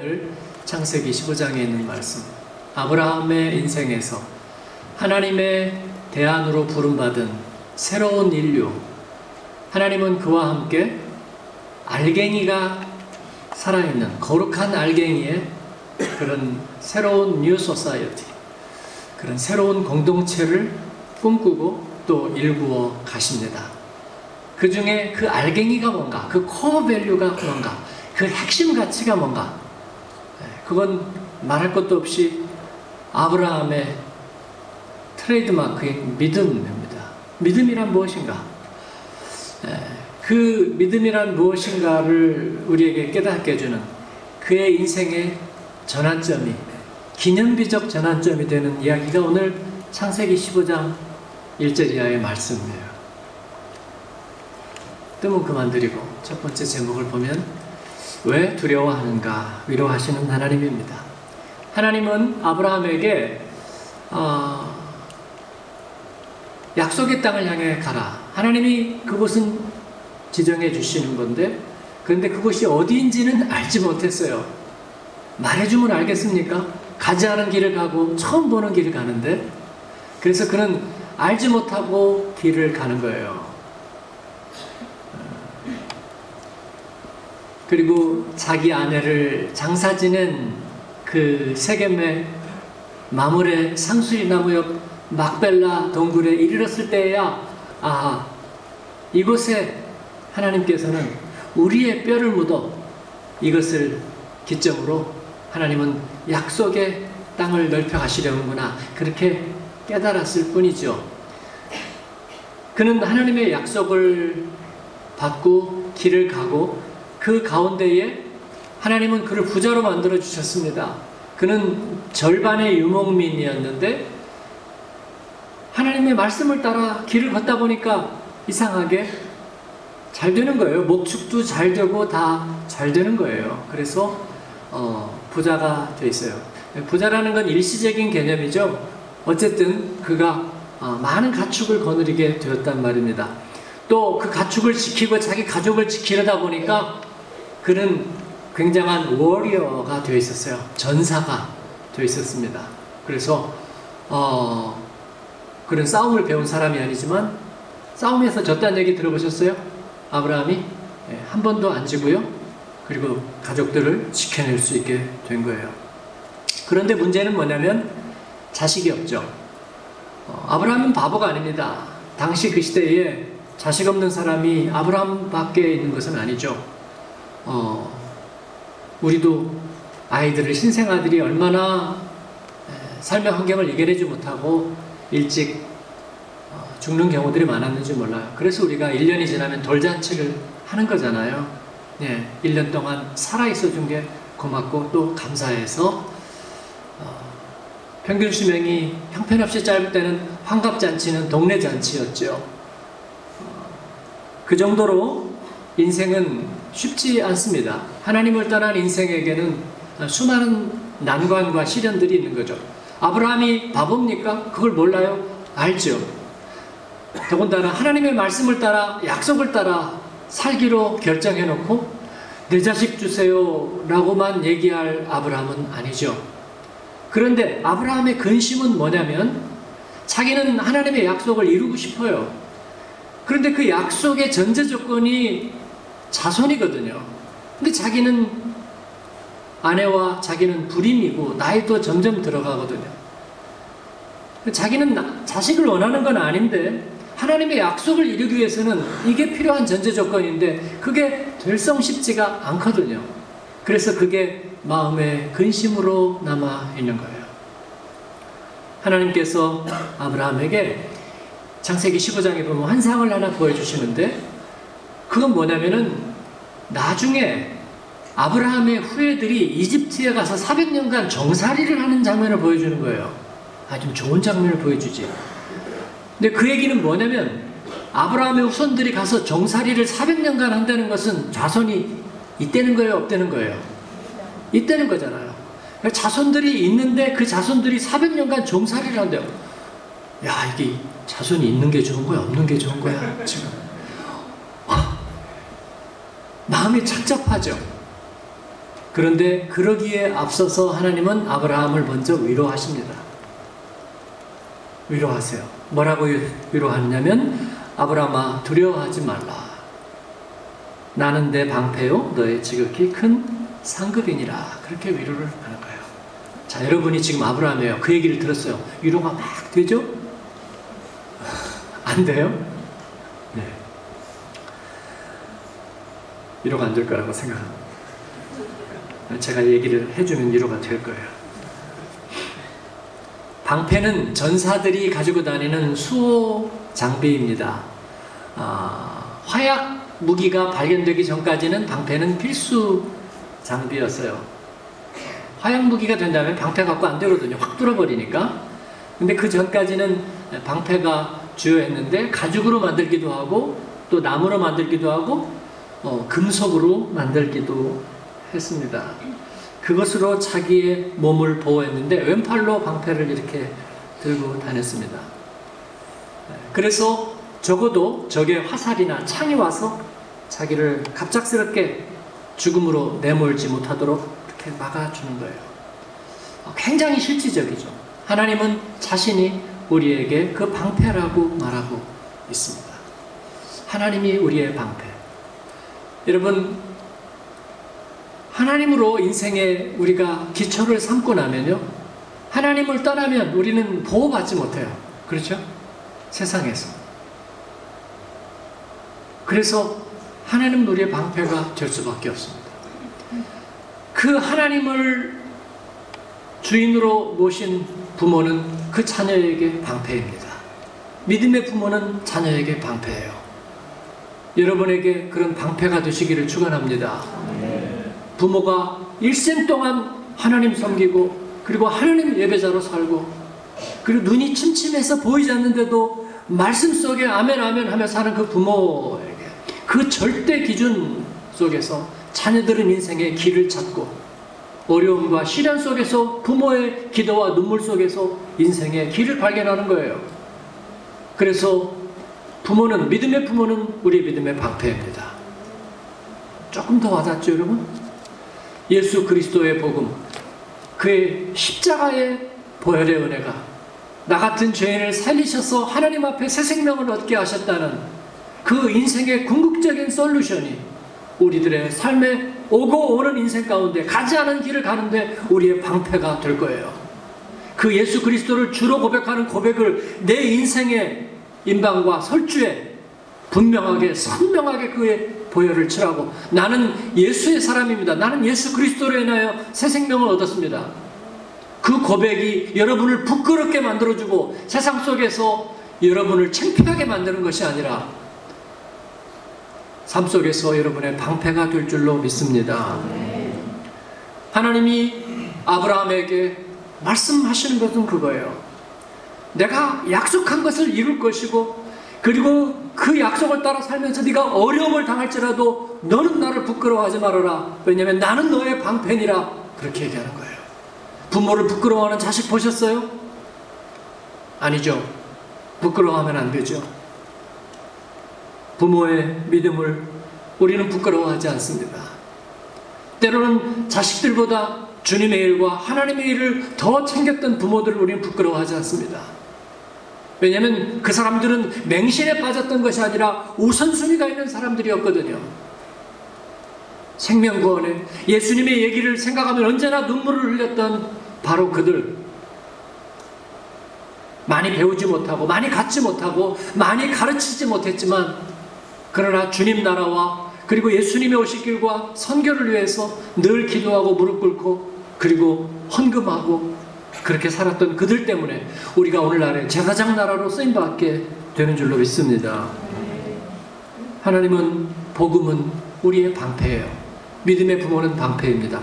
오늘 창세기 15장에 있는 말씀. 아브라함의 인생에서 하나님의 대안으로 부름받은 새로운 인류. 하나님은 그와 함께 알갱이가 살아있는 거룩한 알갱이의 그런 새로운 new society, 그런 새로운 공동체를 꿈꾸고 또 일구어 가십니다. 그 중에 그 알갱이가 뭔가, 그 core value가 뭔가, 그 핵심 가치가 뭔가, 예, 그건 말할 것도 없이 아브라함의 트레이드마크인 믿음입니다. 믿음이란 무엇인가? 예, 그 믿음이란 무엇인가를 우리에게 깨닫게 해주는 그의 인생의 전환점이 기념비적 전환점이 되는 이야기가 오늘 창세기 15장 1절 이하의 말씀이에요. 뜸은 그만 드리고 첫 번째 제목을 보면 왜 두려워하는가 위로하시는 하나님입니다. 하나님은 아브라함에게 어, 약속의 땅을 향해 가라. 하나님이 그곳은 지정해 주시는 건데 그런데 그곳이 어디인지는 알지 못했어요. 말해주면 알겠습니까? 가지 않은 길을 가고 처음 보는 길을 가는데 그래서 그는 알지 못하고 길을 가는 거예요. 그리고 자기 아내를 장사 지낸 그 세겜의 마물의 상수리 나무 옆 막벨라 동굴에 이르렀을 때야 아 이곳에 하나님께서는 우리의 뼈를 묻어 이것을 기점으로 하나님은 약속의 땅을 넓혀 가시려는구나 그렇게 깨달았을 뿐이죠. 그는 하나님의 약속을 받고 길을 가고 그 가운데에 하나님은 그를 부자로 만들어 주셨습니다. 그는 절반의 유목민이었는데 하나님의 말씀을 따라 길을 걷다 보니까 이상하게 잘 되는 거예요. 목축도 잘 되고 다 잘 되는 거예요. 그래서 어, 부자가 돼 있어요. 부자라는 건 일시적인 개념이죠. 어쨌든 그가 어, 많은 가축을 거느리게 되었단 말입니다. 또 그 가축을 지키고 자기 가족을 지키려다 보니까 그는 굉장한 워리어가 되어 있었어요. 전사가 되어 있었습니다. 그래서 어, 그런 싸움을 배운 사람이 아니지만 싸움에서 졌다는 얘기 들어보셨어요? 아브라함이 예, 한 번도 안 지고요. 그리고 가족들을 지켜낼 수 있게 된 거예요. 그런데 문제는 뭐냐면 자식이 없죠. 어, 아브라함은 바보가 아닙니다. 당시 그 시대에 자식 없는 사람이 아브라함밖에 있는 것은 아니죠. 어, 우리도 아이들을 신생 아들이 얼마나 삶의 환경을 이겨내지 못하고 일찍 어, 죽는 경우들이 많았는지 몰라요. 그래서 우리가 1년이 지나면 돌잔치를 하는 거잖아요. 네, 1년 동안 살아있어 준 게 고맙고 또 감사해서 어, 평균 수명이 형편없이 짧을 때는 환갑잔치는 동네 잔치였죠. 어, 그 정도로 인생은 쉽지 않습니다. 하나님을 떠난 인생에게는 수많은 난관과 시련들이 있는 거죠. 아브라함이 바보입니까? 그걸 몰라요? 알죠. 더군다나 하나님의 말씀을 따라 약속을 따라 살기로 결정해 놓고 내 자식 주세요 라고만 얘기할 아브라함은 아니죠. 그런데 아브라함의 근심은 뭐냐면 자기는 하나님의 약속을 이루고 싶어요. 그런데 그 약속의 전제 조건이 자손이거든요. 근데 자기는 아내와 자기는 불임이고 나이도 점점 들어가거든요. 자기는 자식을 원하는 건 아닌데 하나님의 약속을 이루기 위해서는 이게 필요한 전제 조건인데 그게 될성 쉽지가 않거든요. 그래서 그게 마음의 근심으로 남아 있는 거예요. 하나님께서 아브라함에게 창세기 15장에 보면 환상을 하나 보여주시는데 그건 뭐냐면은 나중에 아브라함의 후예들이 이집트에 가서 400년간 정살이를 하는 장면을 보여주는 거예요. 아, 좀 좋은 장면을 보여주지. 근데 그 얘기는 뭐냐면 아브라함의 후손들이 가서 정살이를 400년간 한다는 것은 자손이 있다는 거예요, 없다는 거예요? 있다는 거잖아요. 자손들이 있는데 그 자손들이 400년간 정살이를 한대요. 야, 이게 자손이 있는 게 좋은 거야, 없는 게 좋은 거야, 지금. 마음이 착잡하죠. 그런데 그러기에 앞서서 하나님은 아브라함을 먼저 위로하십니다. 위로하세요. 뭐라고 위로하냐면 아브라함아 두려워하지 말라. 나는 내 방패요 너의 지극히 큰 상급이니라. 그렇게 위로를 하는 거예요. 자, 여러분이 지금 아브라함이에요. 그 얘기를 들었어요. 위로가 막 되죠? 안 돼요? 위로가 안 될 거라고 생각합니다. 제가 얘기를 해주면 위로가 될 거예요. 방패는 전사들이 가지고 다니는 수호 장비입니다. 아, 화약 무기가 발견되기 전까지는 방패는 필수 장비였어요. 화약 무기가 된다면 방패 갖고 안 되거든요. 확 뚫어버리니까. 근데 그 전까지는 방패가 주요했는데 가죽으로 만들기도 하고 또 나무로 만들기도 하고 어, 금속으로 만들기도 했습니다. 그것으로 자기의 몸을 보호했는데 왼팔로 방패를 이렇게 들고 다녔습니다. 그래서 적어도 적의 화살이나 창이 와서 자기를 갑작스럽게 죽음으로 내몰지 못하도록 이렇게 막아주는 거예요. 굉장히 실질적이죠. 하나님은 자신이 우리에게 그 방패라고 말하고 있습니다. 하나님이 우리의 방패. 여러분, 하나님으로 인생에 우리가 기초를 삼고 나면요. 하나님을 떠나면 우리는 보호받지 못해요. 그렇죠? 세상에서. 그래서 하나님 우리의 방패가 될 수밖에 없습니다. 그 하나님을 주인으로 모신 부모는 그 자녀에게 방패입니다. 믿음의 부모는 자녀에게 방패예요. 여러분에게 그런 방패가 되시기를 축원합니다. 부모가 일생 동안 하나님 섬기고 그리고 하나님 예배자로 살고 그리고 눈이 침침해서 보이지 않는데도 말씀 속에 아멘 아멘 하며 사는 그 부모에게 그 절대 기준 속에서 자녀들은 인생의 길을 찾고 어려움과 시련 속에서 부모의 기도와 눈물 속에서 인생의 길을 발견하는 거예요. 그래서 부모는 믿음의 부모는 우리 믿음의 방패입니다. 조금 더 와닿죠, 여러분? 예수 그리스도의 복음, 그의 십자가의 보혈의 은혜가 나 같은 죄인을 살리셔서 하나님 앞에 새 생명을 얻게 하셨다는 그 인생의 궁극적인 솔루션이 우리들의 삶에 오고 오는 인생 가운데 가지 않은 길을 가는데 우리의 방패가 될 거예요. 그 예수 그리스도를 주로 고백하는 고백을 내 인생의 인방과 설주에 분명하게 선명하게 그의 보혈을 칠하고 나는 예수의 사람입니다. 나는 예수 그리스도로 인하여 새 생명을 얻었습니다. 그 고백이 여러분을 부끄럽게 만들어주고 세상 속에서 여러분을 창피하게 만드는 것이 아니라 삶 속에서 여러분의 방패가 될 줄로 믿습니다. 하나님이 아브라함에게 말씀하시는 것은 그거예요. 내가 약속한 것을 이룰 것이고 그리고 그 약속을 따라 살면서 네가 어려움을 당할지라도 너는 나를 부끄러워하지 말아라. 왜냐하면 나는 너의 방패니라. 그렇게 얘기하는 거예요. 부모를 부끄러워하는 자식 보셨어요? 아니죠. 부끄러워하면 안 되죠. 부모의 믿음을 우리는 부끄러워하지 않습니다. 때로는 자식들보다 주님의 일과 하나님의 일을 더 챙겼던 부모들을 우리는 부끄러워하지 않습니다. 왜냐하면 그 사람들은 맹신에 빠졌던 것이 아니라 우선순위가 있는 사람들이었거든요. 생명구원에 예수님의 얘기를 생각하면 언제나 눈물을 흘렸던 바로 그들. 많이 배우지 못하고, 많이 갖지 못하고, 많이 가르치지 못했지만, 그러나 주님 나라와 그리고 예수님의 오실 길과 선교를 위해서 늘 기도하고 무릎 꿇고, 그리고 헌금하고, 그렇게 살았던 그들 때문에 우리가 오늘날의 제사장 나라로 쓰임받게 되는 줄로 믿습니다. 하나님은 복음은 우리의 방패예요. 믿음의 부모는 방패입니다.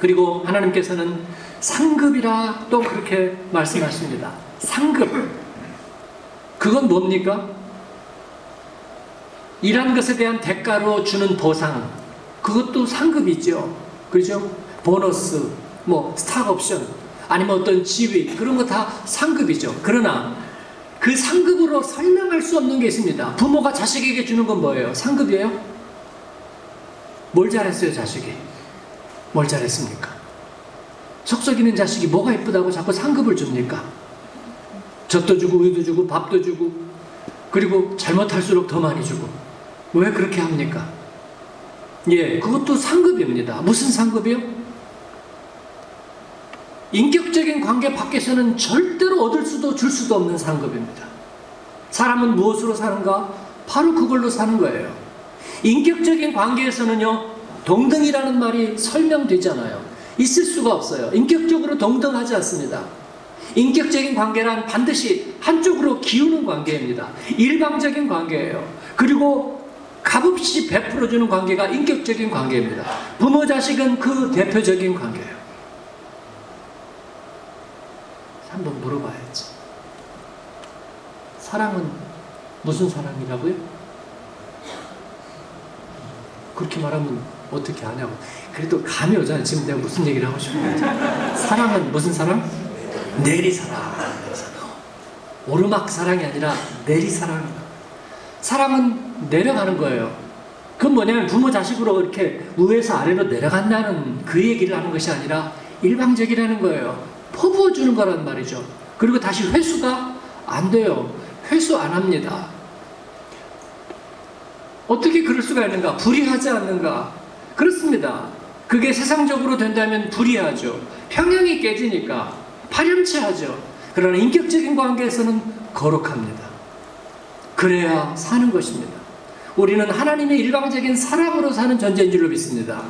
그리고 하나님께서는 상급이라 또 그렇게 말씀하십니다. 상급. 그건 뭡니까? 일한 것에 대한 대가로 주는 보상. 그것도 상급이죠. 그죠? 보너스, 뭐, 스탁 옵션, 아니면 어떤 지위, 그런 거 다 상급이죠. 그러나 그 상급으로 설명할 수 없는 게 있습니다. 부모가 자식에게 주는 건 뭐예요? 상급이에요? 뭘 잘했어요, 자식이? 뭘 잘했습니까? 속썩이는 자식이 뭐가 이쁘다고 자꾸 상급을 줍니까? 젖도 주고 우유도 주고 밥도 주고 그리고 잘못할수록 더 많이 주고 왜 그렇게 합니까? 예, 그것도 상급입니다. 무슨 상급이요? 인격적인 관계 밖에서는 절대로 얻을 수도 줄 수도 없는 상급입니다. 사람은 무엇으로 사는가? 바로 그걸로 사는 거예요. 인격적인 관계에서는요, 동등이라는 말이 설명되잖아요. 있을 수가 없어요. 인격적으로 동등하지 않습니다. 인격적인 관계란 반드시 한쪽으로 기우는 관계입니다. 일방적인 관계예요. 그리고 값없이 베풀어주는 관계가 인격적인 관계입니다. 부모 자식은 그 대표적인 관계예요. 한번 물어봐야지. 사랑은 무슨 사랑이라고요? 그렇게 말하면 어떻게 하냐고. 그래도 감이 오잖아요. 지금 내가 무슨 얘기를 하고 싶은지. 사랑은 무슨 사랑? 내리사랑. 오르막 사랑이 아니라 내리사랑. 사랑은 내려가는 거예요. 그건 뭐냐면 부모 자식으로 이렇게 위에서 아래로 내려간다는 그 얘기를 하는 것이 아니라 일방적이라는 거예요. 퍼부어 주는 거란 말이죠. 그리고 다시 회수가 안 돼요. 회수 안 합니다. 어떻게 그럴 수가 있는가? 불이하지 않는가? 그렇습니다. 그게 세상적으로 된다면 불이하죠. 평형이 깨지니까 파렴치하죠. 그러나 인격적인 관계에서는 거룩합니다. 그래야 사는 것입니다. 우리는 하나님의 일방적인 사랑으로 사는 존재인 줄로 믿습니다.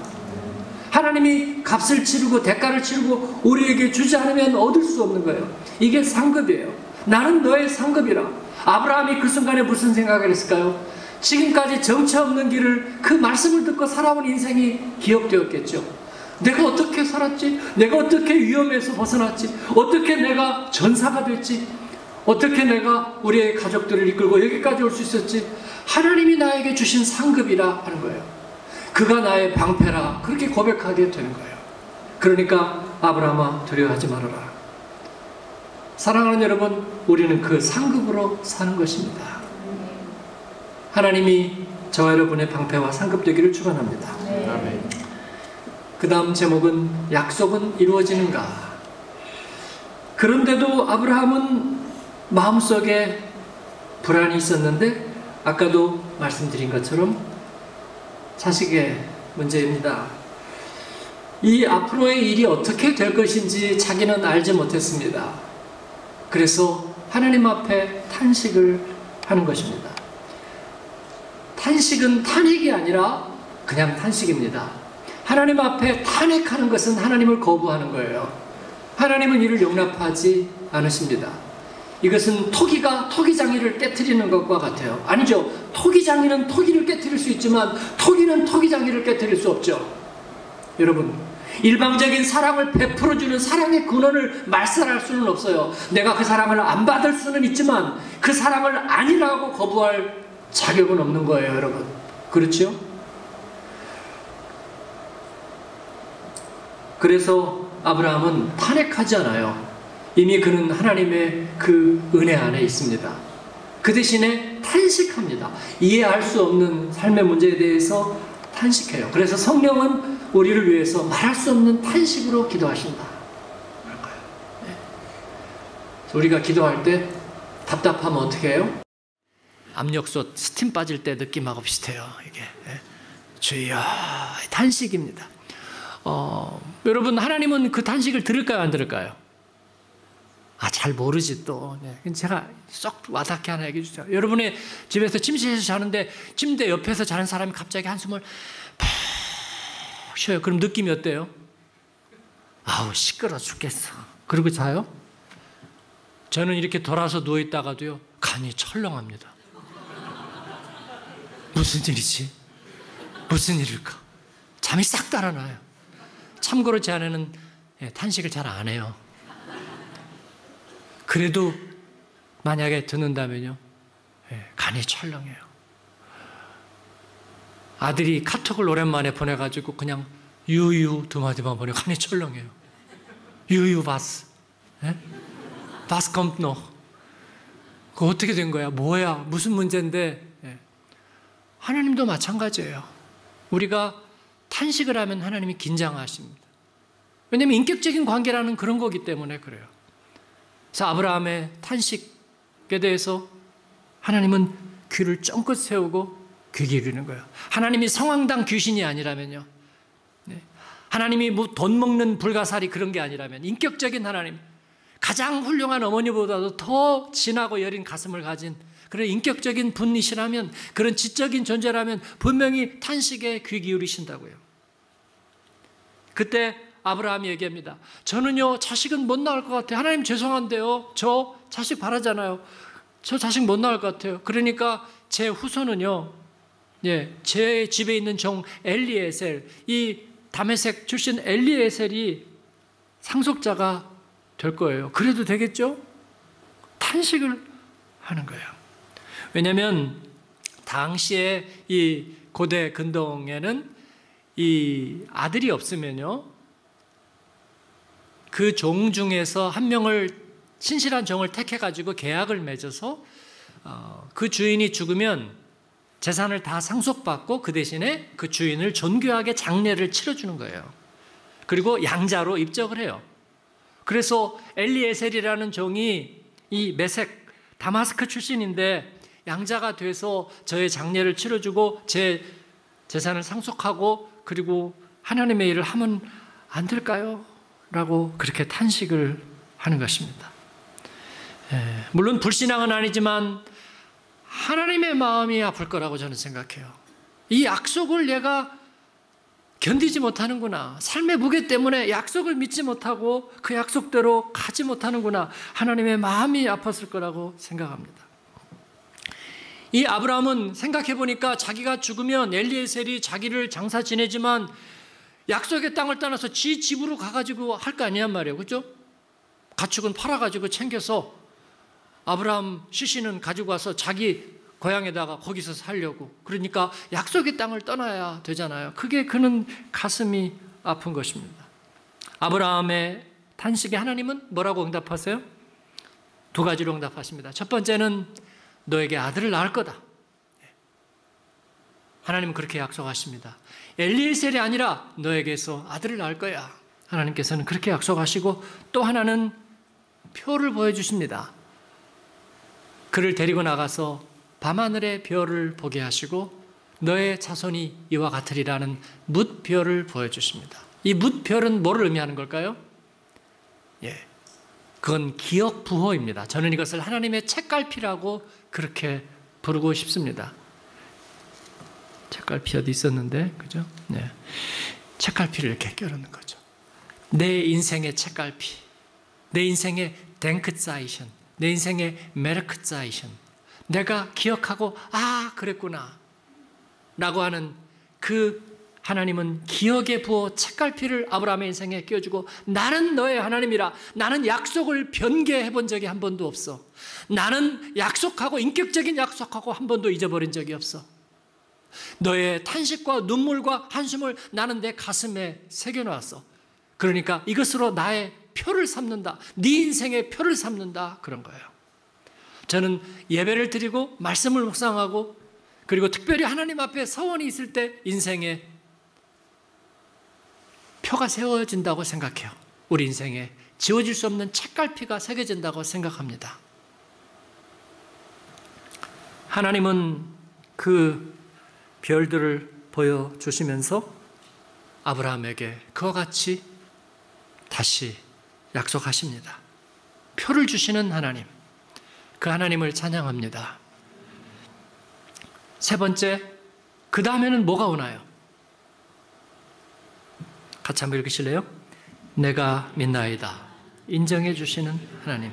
하나님이 값을 치르고 대가를 치르고 우리에게 주지 않으면 얻을 수 없는 거예요. 이게 상급이에요. 나는 너의 상급이라. 아브라함이 그 순간에 무슨 생각을 했을까요? 지금까지 정처 없는 길을 그 말씀을 듣고 살아온 인생이 기억되었겠죠. 내가 어떻게 살았지? 내가 어떻게 위험에서 벗어났지? 어떻게 내가 전사가 됐지? 어떻게 내가 우리의 가족들을 이끌고 여기까지 올 수 있었지? 하나님이 나에게 주신 상급이라 하는 거예요. 그가 나의 방패라 그렇게 고백하게 되는 거예요. 그러니까 아브라함아 두려워하지 말아라. 사랑하는 여러분, 우리는 그 상급으로 사는 것입니다. 하나님이 저와 여러분의 방패와 상급 되기를 축원합니다. 그 다음 제목은 약속은 이루어지는가? 그런데도 아브라함은 마음속에 불안이 있었는데 아까도 말씀드린 것처럼 자식의 문제입니다. 이 앞으로의 일이 어떻게 될 것인지 자기는 알지 못했습니다. 그래서 하나님 앞에 탄식을 하는 것입니다. 탄식은 탄핵이 아니라 그냥 탄식입니다. 하나님 앞에 탄핵하는 것은 하나님을 거부하는 거예요. 하나님은 이를 용납하지 않으십니다. 이것은 토기가 토기장이를 깨뜨리는 것과 같아요. 아니죠. 토기장이는 토기를 깨뜨릴 수 있지만 토기는 토기장이를 깨뜨릴 수 없죠. 여러분, 일방적인 사랑을 베풀어주는 사랑의 근원을 말살할 수는 없어요. 내가 그 사랑을 안 받을 수는 있지만 그 사랑을 아니라고 거부할 자격은 없는 거예요, 여러분. 그렇죠? 그래서 아브라함은 탄핵하지 않아요. 이미 그는 하나님의 그 은혜 안에 있습니다. 그 대신에 탄식합니다. 이해할 수 없는 삶의 문제에 대해서 탄식해요. 그래서 성령은 우리를 위해서 말할 수 없는 탄식으로 기도하신다. 네. 우리가 기도할 때 답답하면 어떻게 해요? 압력솥 스팀 빠질 때 느낌하고 비슷해요. 이게 네. 주여 탄식입니다. 어, 여러분 하나님은 그 탄식을 들을까요, 안 들을까요? 아, 잘 모르지 또. 네. 제가 쏙 와닿게 하나 얘기해 주세요. 여러분의 집에서 침실에서 자는데 침대 옆에서 자는 사람이 갑자기 한숨을 푹 쉬어요. 그럼 느낌이 어때요? 아우, 시끄러 죽겠어. 그리고 자요? 저는 이렇게 돌아서 누워있다가도요, 간이 철렁합니다. 무슨 일이지? 무슨 일일까? 잠이 싹 달아나요. 참고로 제 아내는 예, 탄식을 잘 안 해요. 그래도 만약에 듣는다면요, 예, 간이 철렁해요. 아들이 카톡을 오랜만에 보내가지고 그냥 유유 두 마디만 보내 간이 철렁해요. 유유 바스, 예? 바스 컴노. 그 어떻게 된 거야? 뭐야? 무슨 문제인데? 예. 하나님도 마찬가지예요. 우리가 탄식을 하면 하나님이 긴장하십니다. 왜냐하면 인격적인 관계라는 그런 거기 때문에 그래요. 그래서 아브라함의 탄식에 대해서 하나님은 귀를 쫑긋 세우고 귀 기울이는 거예요. 하나님이 성황당 귀신이 아니라면요. 네. 하나님이 뭐 돈 먹는 불가사리 그런 게 아니라면 인격적인 하나님, 가장 훌륭한 어머니보다도 더 진하고 여린 가슴을 가진 그런 인격적인 분이시라면 그런 지적인 존재라면 분명히 탄식에 귀 기울이신다고요. 그때 아브라함이 얘기합니다. 저는요, 자식은 못 낳을 것 같아요. 하나님 죄송한데요. 저 자식 바라잖아요. 저 자식 못 낳을 것 같아요. 그러니까 제 후손은요, 예, 제 집에 있는 종 엘리에셀, 이 다메색 출신 엘리에셀이 상속자가 될 거예요. 그래도 되겠죠? 탄식을 하는 거예요. 왜냐하면 당시에 이 고대 근동에는 이 아들이 없으면요, 그 종 중에서 한 명을 신실한 종을 택해 가지고 계약을 맺어서 어, 그 주인이 죽으면 재산을 다 상속받고 그 대신에 그 주인을 존귀하게 장례를 치러주는 거예요. 그리고 양자로 입적을 해요. 그래서 엘리에셀이라는 종이 이 메색 다마스크 출신인데 양자가 돼서 저의 장례를 치러주고 제 재산을 상속하고 그리고 하나님의 일을 하면 안 될까요? 라고 그렇게 탄식을 하는 것입니다. 예, 물론 불신앙은 아니지만 하나님의 마음이 아플 거라고 저는 생각해요. 이 약속을 얘가 견디지 못하는구나. 삶의 무게 때문에 약속을 믿지 못하고 그 약속대로 가지 못하는구나. 하나님의 마음이 아팠을 거라고 생각합니다. 이 아브라함은 생각해 보니까 자기가 죽으면 엘리에셀이 자기를 장사 지내지만 약속의 땅을 떠나서 지 집으로 가가지고 할 거 아니란 말이에요. 그죠? 가축은 팔아가지고 챙겨서 아브라함 시신은 가지고 와서 자기 고향에다가 거기서 살려고. 그러니까 약속의 땅을 떠나야 되잖아요. 그게 그는 가슴이 아픈 것입니다. 아브라함의 탄식에 하나님은 뭐라고 응답하세요? 두 가지로 응답하십니다. 첫 번째는 너에게 아들을 낳을 거다. 하나님은 그렇게 약속하십니다. 엘리에셀이 아니라 너에게서 아들을 낳을 거야. 하나님께서는 그렇게 약속하시고 또 하나는 표를 보여주십니다. 그를 데리고 나가서 밤하늘의 별을 보게 하시고 너의 자손이 이와 같으리라는 묻별을 보여주십니다. 이 묻별은 뭐를 의미하는 걸까요? 예. 그건 기억 부호입니다. 저는 이것을 하나님의 책갈피라고 그렇게 부르고 싶습니다. 책갈피 어디 있었는데, 그죠? 네. 책갈피를 이렇게 껴놓는 거죠. 내 인생의 책갈피, 내 인생의 Denkzeichen, 내 인생의 Merkzeichen, 내가 기억하고, 아, 그랬구나. 라고 하는 그 하나님은 기억의 부어 책갈피를 아브라함의 인생에 끼워주고 나는 너의 하나님이라 나는 약속을 변개해 본 적이 한 번도 없어. 나는 약속하고 인격적인 약속하고 한 번도 잊어버린 적이 없어. 너의 탄식과 눈물과 한숨을 나는 내 가슴에 새겨놓았어. 그러니까 이것으로 나의 표를 삼는다. 네 인생의 표를 삼는다. 그런 거예요. 저는 예배를 드리고 말씀을 묵상하고 그리고 특별히 하나님 앞에 서원이 있을 때 인생의 표가 세워진다고 생각해요. 우리 인생에 지워질 수 없는 책갈피가 새겨진다고 생각합니다. 하나님은 그 별들을 보여주시면서 아브라함에게 그와 같이 다시 약속하십니다. 표를 주시는 하나님, 그 하나님을 찬양합니다. 세 번째, 그 다음에는 뭐가 오나요? 같이 한번 읽으실래요? 내가 믿나이다. 인정해 주시는 하나님.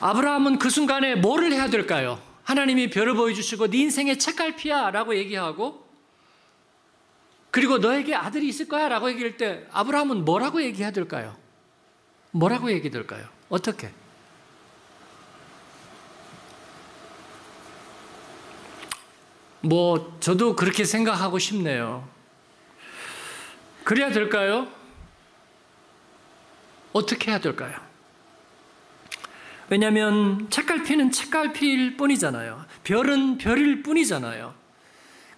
아브라함은 그 순간에 뭐를 해야 될까요? 하나님이 별을 보여주시고 네 인생의 책갈피야 라고 얘기하고 그리고 너에게 아들이 있을 거야 라고 얘기할 때 아브라함은 뭐라고 얘기해야 될까요? 뭐라고 얘기 될까요? 어떻게? 뭐 저도 그렇게 생각하고 싶네요. 그래야 될까요? 어떻게 해야 될까요? 왜냐하면 책갈피는 책갈피일 뿐이잖아요. 별은 별일 뿐이잖아요.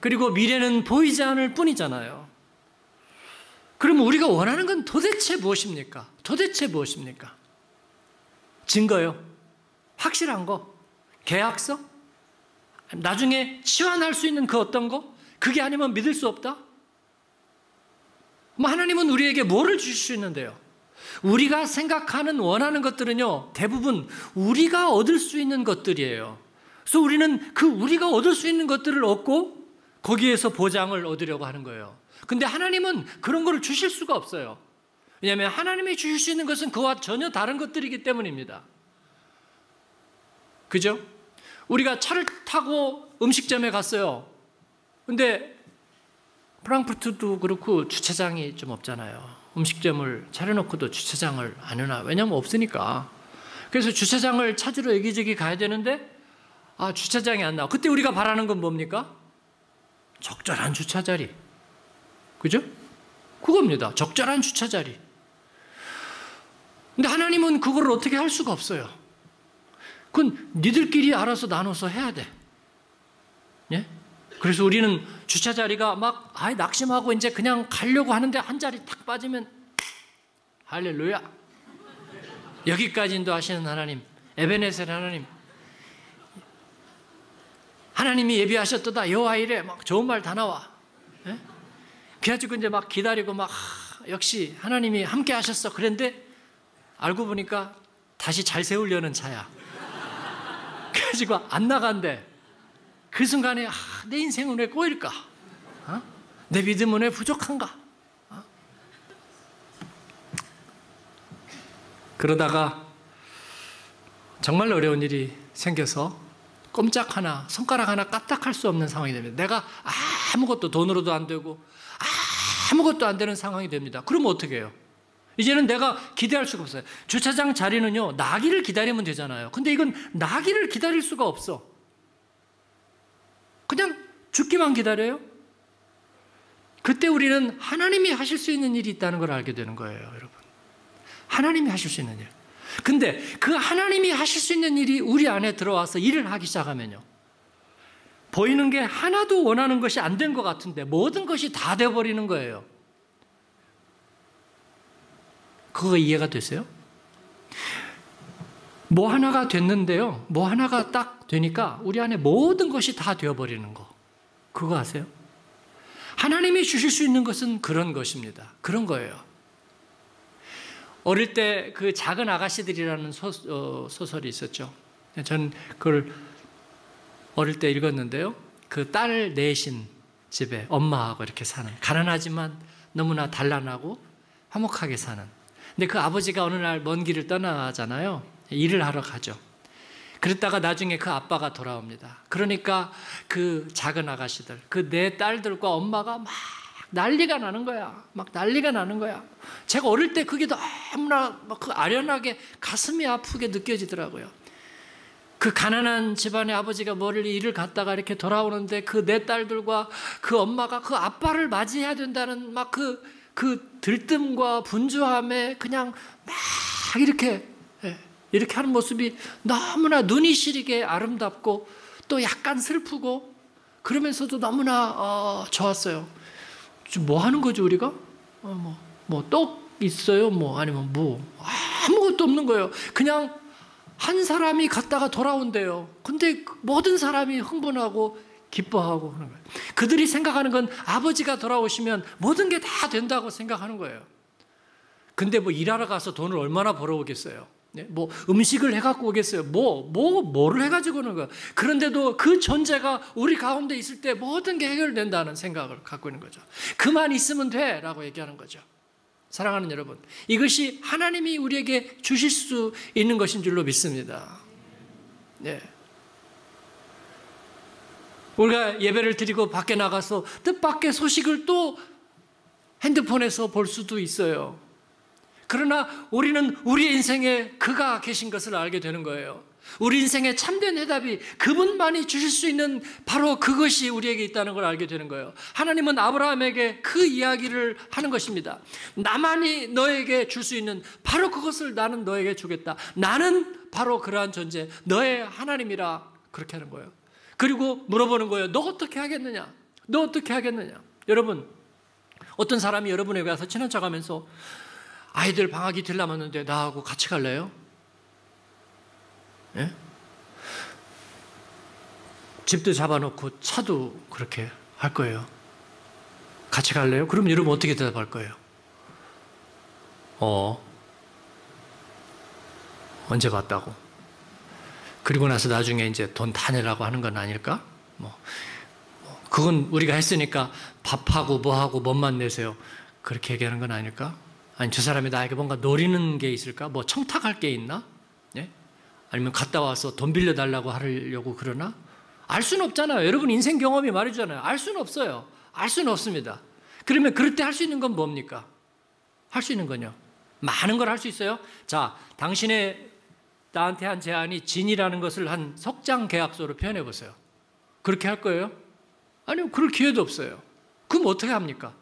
그리고 미래는 보이지 않을 뿐이잖아요. 그럼 우리가 원하는 건 도대체 무엇입니까? 도대체 무엇입니까? 증거요. 확실한 거. 계약서? 나중에 치환할 수 있는 그 어떤 거? 그게 아니면 믿을 수 없다? 뭐 하나님은 우리에게 뭐를 주실 수 있는데요? 우리가 생각하는 원하는 것들은요, 대부분 우리가 얻을 수 있는 것들이에요. 그래서 우리는 그 우리가 얻을 수 있는 것들을 얻고 거기에서 보장을 얻으려고 하는 거예요. 근데 하나님은 그런 거를 주실 수가 없어요. 왜냐하면 하나님이 주실 수 있는 것은 그와 전혀 다른 것들이기 때문입니다. 그죠? 우리가 차를 타고 음식점에 갔어요. 근데 프랑크푸르트도 그렇고 주차장이 좀 없잖아요. 음식점을 차려놓고도 주차장을 안 해놔. 왜냐면 없으니까. 그래서 주차장을 찾으러 여기저기 가야 되는데, 아, 주차장이 안 나와. 그때 우리가 바라는 건 뭡니까? 적절한 주차 자리. 그죠? 그겁니다. 적절한 주차 자리. 근데 하나님은 그걸 어떻게 할 수가 없어요. 그건 니들끼리 알아서 나눠서 해야 돼. 예? 그래서 우리는 주차 자리가 막 아예 낙심하고 이제 그냥 가려고 하는데 한 자리 탁 빠지면 할렐루야. 여기까지 인도 하시는 하나님, 에베네셀 하나님. 하나님이 예비하셨도다 여호와 이래 막 좋은 말 다 나와. 예? 그래가지고 이제 막 기다리고 막 하, 역시 하나님이 함께 하셨어. 그런데 알고 보니까 다시 잘 세우려는 차야. 그래가지고 안 나간대. 그 순간에 아, 내 인생은 왜 꼬일까? 어? 내 믿음은 왜 부족한가? 어? 그러다가 정말 어려운 일이 생겨서 꼼짝 하나, 손가락 하나 까딱할 수 없는 상황이 됩니다. 내가 아무것도 돈으로도 안 되고 아무것도 안 되는 상황이 됩니다. 그러면 어떻게 해요? 이제는 내가 기대할 수가 없어요. 주차장 자리는요, 나기를 기다리면 되잖아요. 근데 이건 나기를 기다릴 수가 없어. 그냥 죽기만 기다려요? 그때 우리는 하나님이 하실 수 있는 일이 있다는 걸 알게 되는 거예요, 여러분. 하나님이 하실 수 있는 일. 근데 그 하나님이 하실 수 있는 일이 우리 안에 들어와서 일을 하기 시작하면요. 보이는 게 하나도 원하는 것이 안 된 것 같은데 모든 것이 다 돼버리는 거예요. 그거 이해가 되세요? 뭐 하나가 됐는데요. 뭐 하나가 딱 되니까 우리 안에 모든 것이 다 되어버리는 거. 그거 아세요? 하나님이 주실 수 있는 것은 그런 것입니다. 그런 거예요. 어릴 때 그 작은 아가씨들이라는 소, 어, 설이 있었죠. 전 그걸 어릴 때 읽었는데요. 그 딸 내신 집에 엄마하고 이렇게 사는 가난하지만 너무나 단란하고 화목하게 사는. 근데 그 아버지가 어느 날 먼 길을 떠나잖아요. 일을 하러 가죠. 그랬다가 나중에 그 아빠가 돌아옵니다. 그러니까 그 작은 아가씨들, 그네 딸들과 엄마가 막 난리가 나는 거야. 막 난리가 나는 거야. 제가 어릴 때 그게 너무나 그 아련하게 가슴이 아프게 느껴지더라고요. 그 가난한 집안의 아버지가 멀리 일을 갔다가 이렇게 돌아오는데 그네 딸들과 그 엄마가 그 아빠를 맞이해야 된다는 막 그, 그 들뜸과 분주함에 그냥 막 이렇게, 예, 이렇게 하는 모습이 너무나 눈이 시리게 아름답고 또 약간 슬프고 그러면서도 너무나 어, 좋았어요. 뭐 하는 거죠, 우리가? 어, 뭐, 뭐, 떡 있어요? 뭐, 아니면 뭐, 아무것도 없는 거예요. 그냥 한 사람이 갔다가 돌아온대요. 근데 모든 사람이 흥분하고 기뻐하고 그런 거예요. 그들이 생각하는 건 아버지가 돌아오시면 모든 게 다 된다고 생각하는 거예요. 근데 뭐 일하러 가서 돈을 얼마나 벌어오겠어요? 네? 뭐 음식을 해갖고 오겠어요? 뭐, 뭐, 뭐를 해가지고 오는 거야? 그런데도 그 존재가 우리 가운데 있을 때 모든 게 해결된다는 생각을 갖고 있는 거죠. 그만 있으면 돼! 라고 얘기하는 거죠. 사랑하는 여러분, 이것이 하나님이 우리에게 주실 수 있는 것인 줄로 믿습니다. 네. 우리가 예배를 드리고 밖에 나가서 뜻밖의 소식을 또 핸드폰에서 볼 수도 있어요. 그러나 우리는 우리 인생에 그가 계신 것을 알게 되는 거예요. 우리 인생의 참된 해답이 그분만이 주실 수 있는 바로 그것이 우리에게 있다는 걸 알게 되는 거예요. 하나님은 아브라함에게 그 이야기를 하는 것입니다. 나만이 너에게 줄 수 있는 바로 그것을 나는 너에게 주겠다. 나는 바로 그러한 존재, 너의 하나님이라 그렇게 하는 거예요. 그리고 물어보는 거예요. 너 어떻게 하겠느냐? 너 어떻게 하겠느냐? 여러분, 어떤 사람이 여러분에게 와서 친한 척 하면서 아이들 방학 이틀 남았는데 나하고 같이 갈래요? 예? 집도 잡아놓고 차도 그렇게 할 거예요. 같이 갈래요? 그럼 여러분 어떻게 대답할 거예요? 어, 언제 봤다고? 그리고 나서 나중에 이제 돈 다 내라고 하는 건 아닐까? 뭐, 뭐, 그건 우리가 했으니까 밥하고 뭐하고 뭔만 내세요. 그렇게 얘기하는 건 아닐까? 아니, 저 사람이 나에게 뭔가 노리는 게 있을까? 뭐 청탁할 게 있나? 예? 아니면 갔다 와서 돈 빌려 달라고 하려고 그러나? 알 수는 없잖아요. 여러분 인생 경험이 말해주잖아요. 알 수는 없어요. 알 수는 없습니다. 그러면 그럴 때 할 수 있는 건 뭡니까? 할 수 있는 건요. 많은 걸 할 수 있어요. 자, 당신의 나한테 한 제안이 진이라는 것을 한 석장 계약서로 표현해 보세요. 그렇게 할 거예요? 아니요, 그럴 기회도 없어요. 그럼 어떻게 합니까?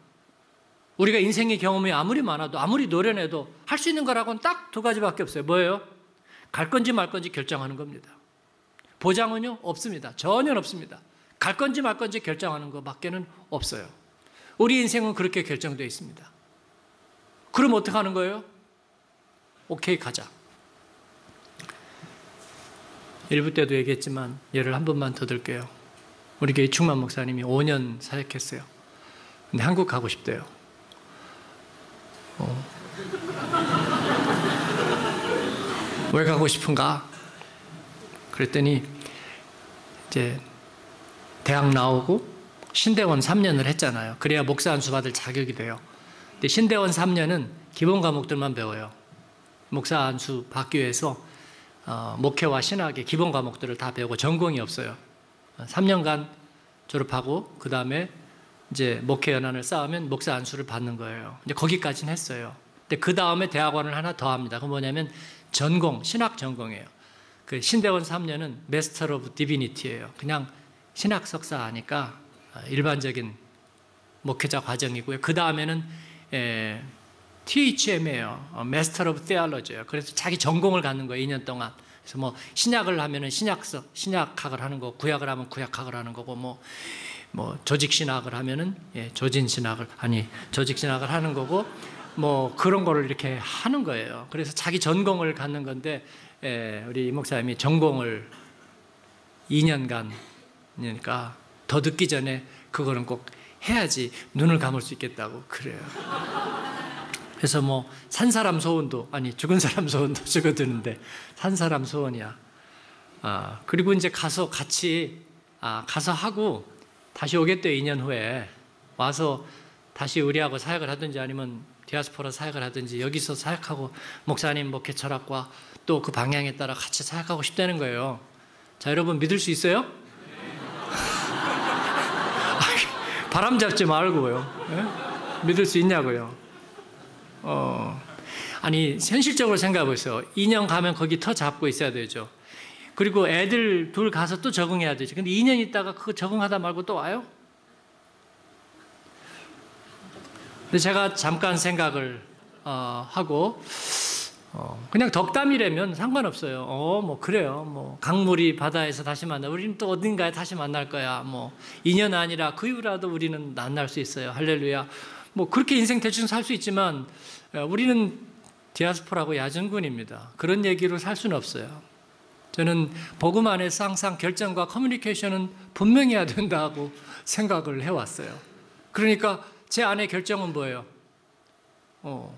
우리가 인생의 경험이 아무리 많아도 아무리 노련해도 할 수 있는 거라고는 딱 두 가지밖에 없어요. 뭐예요? 갈 건지 말 건지 결정하는 겁니다. 보장은요? 없습니다. 전혀 없습니다. 갈 건지 말 건지 결정하는 것밖에는 없어요. 우리 인생은 그렇게 결정되어 있습니다. 그럼 어떻게 하는 거예요? 오케이, 가자. 일부 때도 얘기했지만 예를 한 번만 더 들게요. 우리 교회 충만 목사님이 5년 사역했어요. 근데 한국 가고 싶대요. 어. 왜 가고 싶은가? 그랬더니 이제 대학 나오고 신대원 3년을 했잖아요. 그래야 목사 안수 받을 자격이 돼요. 근데 신대원 3년은 기본 과목들만 배워요. 목사 안수 받기 위해서 어, 목회와 신학의 기본 과목들을 다 배우고 전공이 없어요. 3년간 졸업하고 그 다음에 이제 목회 연한을 쌓으면 목사 안수를 받는 거예요. 이제 거기까지는 했어요. 근데 그 다음에 대학원을 하나 더 합니다. 그 뭐냐면 전공, 신학 전공이에요. 그 신대원 3년은 Master of Divinity예요. 그냥 신학 석사 하니까 일반적인 목회자 과정이고요. 그 다음에는 THM이에요. Master of Theology예요. 그래서 자기 전공을 갖는 거예요. 2년 동안. 그래서 뭐 신약을 하면은 신약서, 신약학을 하는 거, 구약을 하면 구약학을 하는 거고 뭐, 뭐 조직 신학을 하면은 예, 조진 신학을 아니 조직 신학을 하는 거고 뭐 그런 거를 이렇게 하는 거예요. 그래서 자기 전공을 갖는 건데 예, 우리 목사님이 전공을 2년간 그러니까 더 듣기 전에 그거는 꼭 해야지 눈을 감을 수 있겠다고 그래요. 그래서 뭐 산 사람 소원도 아니 죽은 사람 소원도 적어드는데 산 사람 소원이야. 아 그리고 이제 가서 같이 아 가서 하고 다시 오겠대 2년 후에 와서 다시 우리하고 사역을 하든지 아니면 디아스포라 사역을 하든지 여기서 사역하고 목사님 목회 철학과 또 그 방향에 따라 같이 사역하고 싶다는 거예요. 자 여러분 믿을 수 있어요? 바람 잡지 말고요. 네? 믿을 수 있냐고요. 어, 아니, 현실적으로 생각해 보세요. 2년 가면 거기 터 잡고 있어야 되죠. 그리고 애들 둘 가서 또 적응해야 되죠. 근데 2년 있다가 그거 적응하다 말고 또 와요? 근데 제가 잠깐 생각을 어, 하고 어, 그냥 덕담이라면 상관없어요. 어, 뭐, 그래요. 뭐, 강물이 바다에서 다시 만나. 우리는 또 어딘가에 다시 만날 거야. 뭐, 2년 아니라 그 이후라도 우리는 만날 수 있어요. 할렐루야. 뭐, 그렇게 인생 대충 살 수 있지만, 어, 우리는 디아스포라고 야전군입니다. 그런 얘기로 살 수는 없어요. 저는 복음 안에서 항상 결정과 커뮤니케이션은 분명히 해야 된다고 생각을 해왔어요. 그러니까 제 안의 결정은 뭐예요? 어,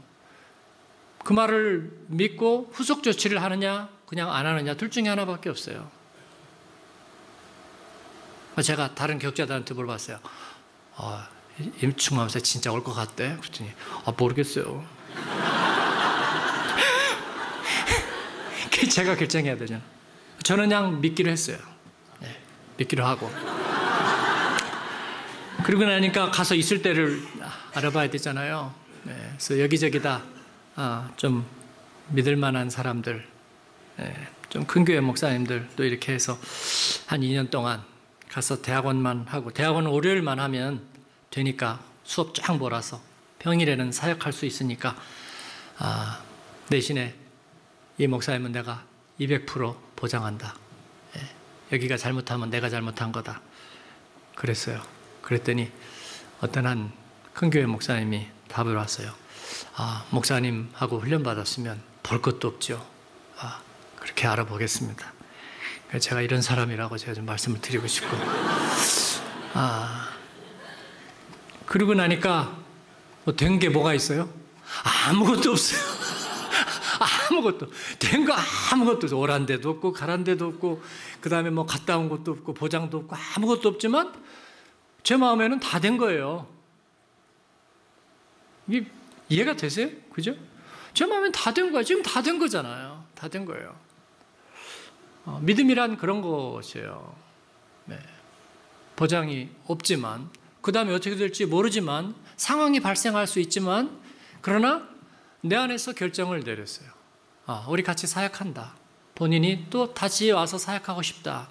그 말을 믿고 후속 조치를 하느냐, 그냥 안 하느냐, 둘 중에 하나밖에 없어요. 제가 다른 교육자들한테 물어봤어요. 아, 임충하면서 진짜 올 것 같대? 그랬더니, 아, 모르겠어요. 제가 결정해야 되잖아. 저는 그냥 믿기로 했어요. 네, 믿기로 하고. 그리고 나니까 가서 있을 때를 알아봐야 되잖아요. 네, 그래서 여기저기 다 아, 좀 믿을 만한 사람들, 예, 좀큰 교회 목사님들 또 이렇게 해서 한 2년 동안 가서 대학원만 하고 대학원은 월요일만 하면 되니까 수업 쫙 몰아서 평일에는 사역할 수 있으니까 아, 대신에 이 목사님은 내가 200% 보장한다. 예, 여기가 잘못하면 내가 잘못한 거다. 그랬어요. 그랬더니 어떤 한 큰 교회 목사님이 답을 왔어요. 아, 목사님하고 훈련받았으면 볼 것도 없죠. 아, 그렇게 알아보겠습니다. 제가 이런 사람이라고 제가 좀 말씀을 드리고 싶고. 아, 그러고 나니까 뭐 된 게 뭐가 있어요? 아무것도 없어요. 아무것도. 된 거 아무것도 없어. 오란 데도 없고, 가란 데도 없고, 그 다음에 뭐 갔다 온 것도 없고, 보장도 없고, 아무것도 없지만, 제 마음에는 다 된 거예요. 이게 이해가 되세요? 그죠? 제 마음엔 다 된 거야. 지금 다 된 거잖아요. 다 된 거예요. 어, 믿음이란 그런 것이에요. 네. 보장이 없지만, 그 다음에 어떻게 될지 모르지만, 상황이 발생할 수 있지만, 그러나 내 안에서 결정을 내렸어요. 아, 우리 같이 사역한다. 본인이 또 다시 와서 사역하고 싶다.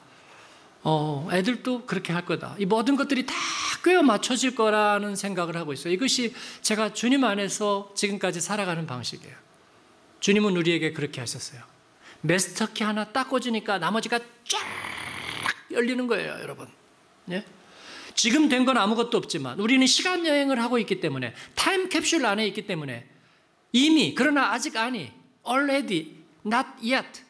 어, 애들도 그렇게 할 거다. 이 모든 것들이 다 꿰어 맞춰질 거라는 생각을 하고 있어요. 이것이 제가 주님 안에서 지금까지 살아가는 방식이에요. 주님은 우리에게 그렇게 하셨어요. 메스터키 하나 딱 꽂으니까 나머지가 쫙 열리는 거예요, 여러분. 예? 지금 된 건 아무것도 없지만 우리는 시간 여행을 하고 있기 때문에 타임 캡슐 안에 있기 때문에 이미 그러나 아직 아니 already not yet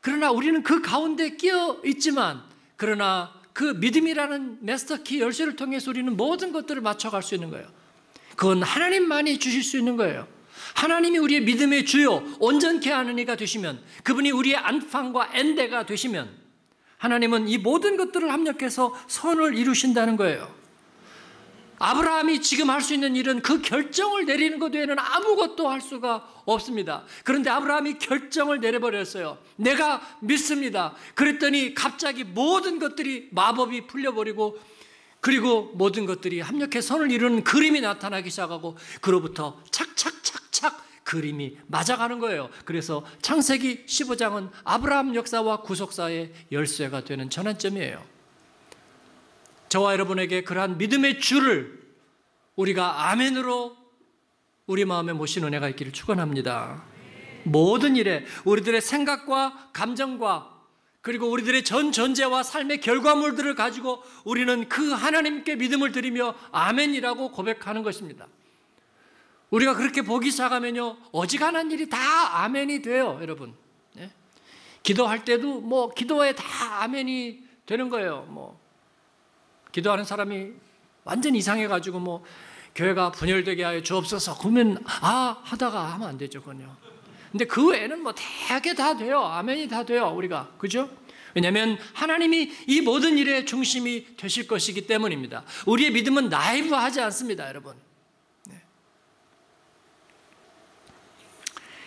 그러나 우리는 그 가운데 끼어 있지만 그러나 그 믿음이라는 마스터키 열쇠를 통해서 우리는 모든 것들을 맞춰갈 수 있는 거예요. 그건 하나님만이 주실 수 있는 거예요. 하나님이 우리의 믿음의 주요, 온전케 하는 이가 되시면, 그분이 우리의 안방과 엔데가 되시면, 하나님은 이 모든 것들을 합력해서 선을 이루신다는 거예요. 아브라함이 지금 할 수 있는 일은 그 결정을 내리는 것 외에는 아무것도 할 수가 없습니다. 그런데 아브라함이 결정을 내려버렸어요. 내가 믿습니다. 그랬더니 갑자기 모든 것들이 마법이 풀려버리고 그리고 모든 것들이 합력해 선을 이루는 그림이 나타나기 시작하고 그로부터 착착착착 그림이 맞아가는 거예요. 그래서 창세기 15장은 아브라함 역사와 구속사의 열쇠가 되는 전환점이에요. 저와 여러분에게 그러한 믿음의 줄을 우리가 아멘으로 우리 마음에 모신 은혜가 있기를 축원합니다. 모든 일에 우리들의 생각과 감정과 그리고 우리들의 전 전제와 삶의 결과물들을 가지고 우리는 그 하나님께 믿음을 드리며 아멘이라고 고백하는 것입니다. 우리가 그렇게 보기 시작하면요 어지간한 일이 다 아멘이 돼요, 여러분. 네? 기도할 때도 뭐 기도에 다 아멘이 되는 거예요. 뭐 기도하는 사람이 완전 이상해가지고 뭐 교회가 분열되게 하여 주옵소서 그러면 아 하다가 하면 안 되죠 그건요. 근데 그 외에는 뭐 대개 다 돼요. 아멘이 다 돼요. 우리가 그죠? 왜냐하면 하나님이 이 모든 일의 중심이 되실 것이기 때문입니다. 우리의 믿음은 나이브하지 않습니다, 여러분. 네.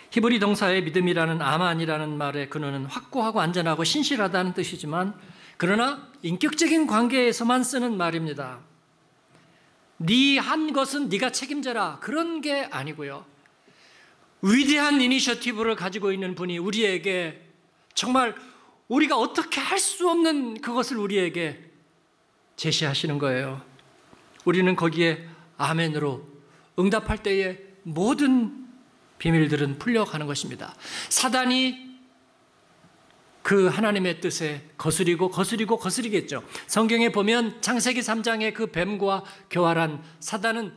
히브리 동사의 믿음이라는 아만이라는 말의 근원은 확고하고 안전하고 신실하다는 뜻이지만 그러나 인격적인 관계에서만 쓰는 말입니다. 네 한 것은 네가 책임져라 그런 게 아니고요. 위대한 이니셔티브를 가지고 있는 분이 우리에게 정말 우리가 어떻게 할 수 없는 그것을 우리에게 제시하시는 거예요. 우리는 거기에 아멘으로 응답할 때에 모든 비밀들은 풀려가는 것입니다. 사단이 그 하나님의 뜻에 거스리고 거스리고 거스리겠죠. 성경에 보면 창세기 3장의 그 뱀과 교활한 사단은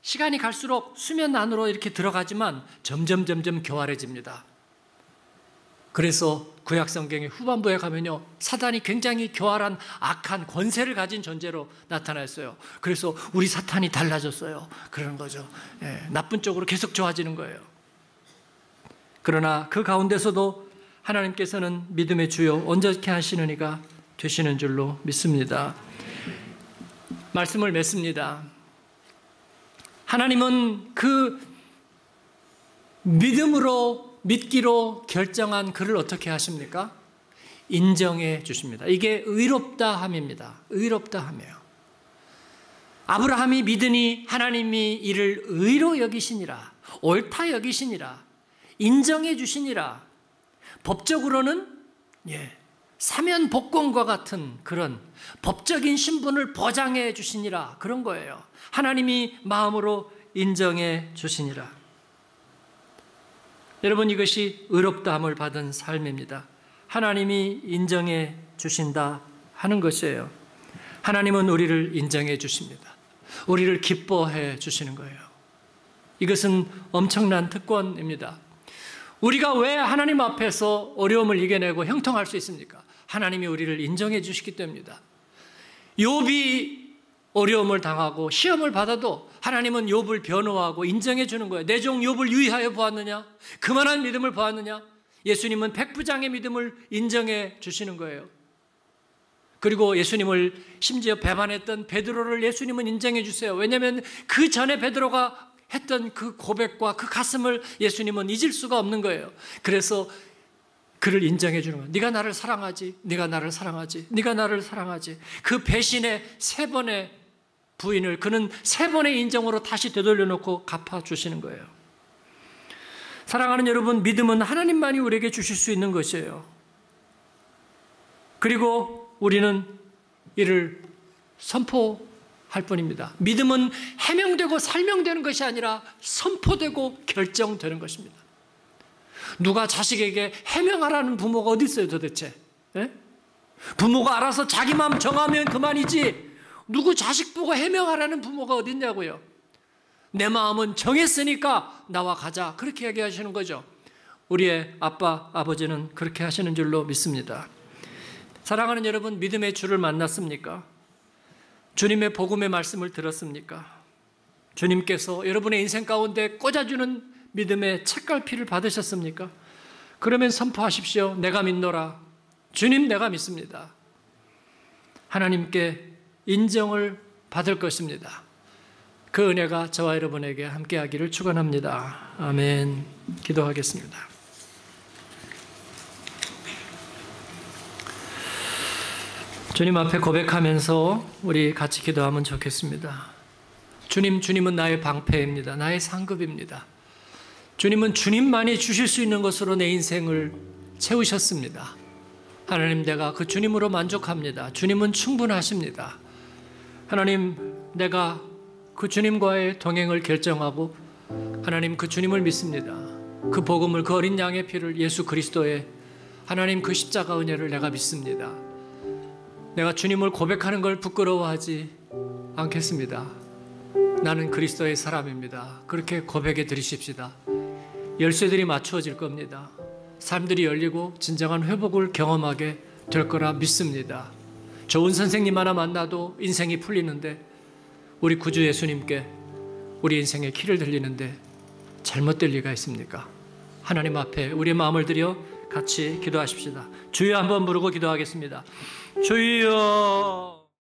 시간이 갈수록 수면 안으로 이렇게 들어가지만 점점 점점 교활해집니다. 그래서 구약 성경의 후반부에 가면요. 사단이 굉장히 교활한 악한 권세를 가진 존재로 나타났어요. 그래서 우리 사탄이 달라졌어요. 그런 거죠. 예, 나쁜 쪽으로 계속 좋아지는 거예요. 그러나 그 가운데서도 하나님께서는 믿음의 주요 온전케 하시는 이가 되시는 줄로 믿습니다. 말씀을 맺습니다. 하나님은 그 믿음으로 믿기로 결정한 그를 어떻게 하십니까? 인정해 주십니다. 이게 의롭다 함입니다. 의롭다 함이에요. 아브라함이 믿으니 하나님이 이를 의로 여기시니라, 옳다 여기시니라, 인정해 주시니라, 법적으로는 예, 사면 복권과 같은 그런 법적인 신분을 보장해 주시니라 그런 거예요. 하나님이 마음으로 인정해 주시니라. 여러분 이것이 의롭다함을 받은 삶입니다. 하나님이 인정해 주신다 하는 것이에요. 하나님은 우리를 인정해 주십니다. 우리를 기뻐해 주시는 거예요. 이것은 엄청난 특권입니다. 우리가 왜 하나님 앞에서 어려움을 이겨내고 형통할 수 있습니까? 하나님이 우리를 인정해 주시기 때문입니다. 욥이 어려움을 당하고 시험을 받아도 하나님은 욥을 변호하고 인정해 주는 거예요. 내 종 욥을 유의하여 보았느냐? 그만한 믿음을 보았느냐? 예수님은 백부장의 믿음을 인정해 주시는 거예요. 그리고 예수님을 심지어 배반했던 베드로를 예수님은 인정해 주세요. 왜냐하면 그 전에 베드로가 했던 그 고백과 그 가슴을 예수님은 잊을 수가 없는 거예요. 그래서 그를 인정해 주는 거예요. 네가 나를 사랑하지. 네가 나를 사랑하지. 네가 나를 사랑하지. 그 배신의 세 번의 부인을 그는 세 번의 인정으로 다시 되돌려 놓고 갚아 주시는 거예요. 사랑하는 여러분, 믿음은 하나님만이 우리에게 주실 수 있는 것이에요. 그리고 우리는 이를 선포 할 뿐입니다. 믿음은 해명되고 설명되는 것이 아니라 선포되고 결정되는 것입니다. 누가 자식에게 해명하라는 부모가 어디 있어요 도대체? 예? 부모가 알아서 자기 마음 정하면 그만이지 누구 자식 보고 해명하라는 부모가 어디 있냐고요. 내 마음은 정했으니까 나와 가자 그렇게 얘기하시는 거죠. 우리의 아빠 아버지는 그렇게 하시는 줄로 믿습니다. 사랑하는 여러분 믿음의 주를 만났습니까? 주님의 복음의 말씀을 들었습니까? 주님께서 여러분의 인생 가운데 꽂아주는 믿음의 책갈피를 받으셨습니까? 그러면 선포하십시오. 내가 믿노라. 주님 내가 믿습니다. 하나님께 인정을 받을 것입니다. 그 은혜가 저와 여러분에게 함께하기를 축원합니다. 아멘. 기도하겠습니다. 주님 앞에 고백하면서 우리 같이 기도하면 좋겠습니다. 주님, 주님은 나의 방패입니다. 나의 상급입니다. 주님은 주님만이 주실 수 있는 것으로 내 인생을 채우셨습니다. 하나님, 내가 그 주님으로 만족합니다. 주님은 충분하십니다. 하나님, 내가 그 주님과의 동행을 결정하고 하나님 그 주님을 믿습니다. 그 복음을 그 어린 양의 피를 예수 그리스도의 하나님 그 십자가 은혜를 내가 믿습니다. 내가 주님을 고백하는 걸 부끄러워하지 않겠습니다. 나는 그리스도의 사람입니다. 그렇게 고백해 드리십시다. 열쇠들이 맞추어질 겁니다. 삶들이 열리고 진정한 회복을 경험하게 될 거라 믿습니다. 좋은 선생님 하나 만나도 인생이 풀리는데 우리 구주 예수님께 우리 인생의 키를 들리는데 잘못될 리가 있습니까? 하나님 앞에 우리의 마음을 들여 같이 기도하십시다. 주여 한번 부르고 기도하겠습니다. 주여